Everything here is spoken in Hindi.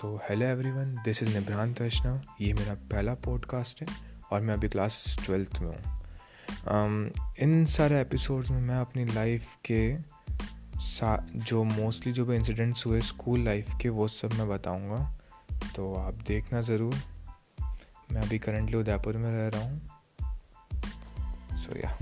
So hello everyone this is Nibhrant Vaishnav ये मेरा पहला पॉडकास्ट है और मैं अभी क्लास ट्वेल्थ में हूँ। Um, इन सारे एपिसोड्स में मैं अपनी लाइफ के सा जो मोस्टली जो भी इंसिडेंट्स हुए स्कूल लाइफ के वो सब मैं बताऊँगा। तो आप देखना ज़रूर। मैं अभी करंटली उदयपुर में रह रहा हूँ। सो या.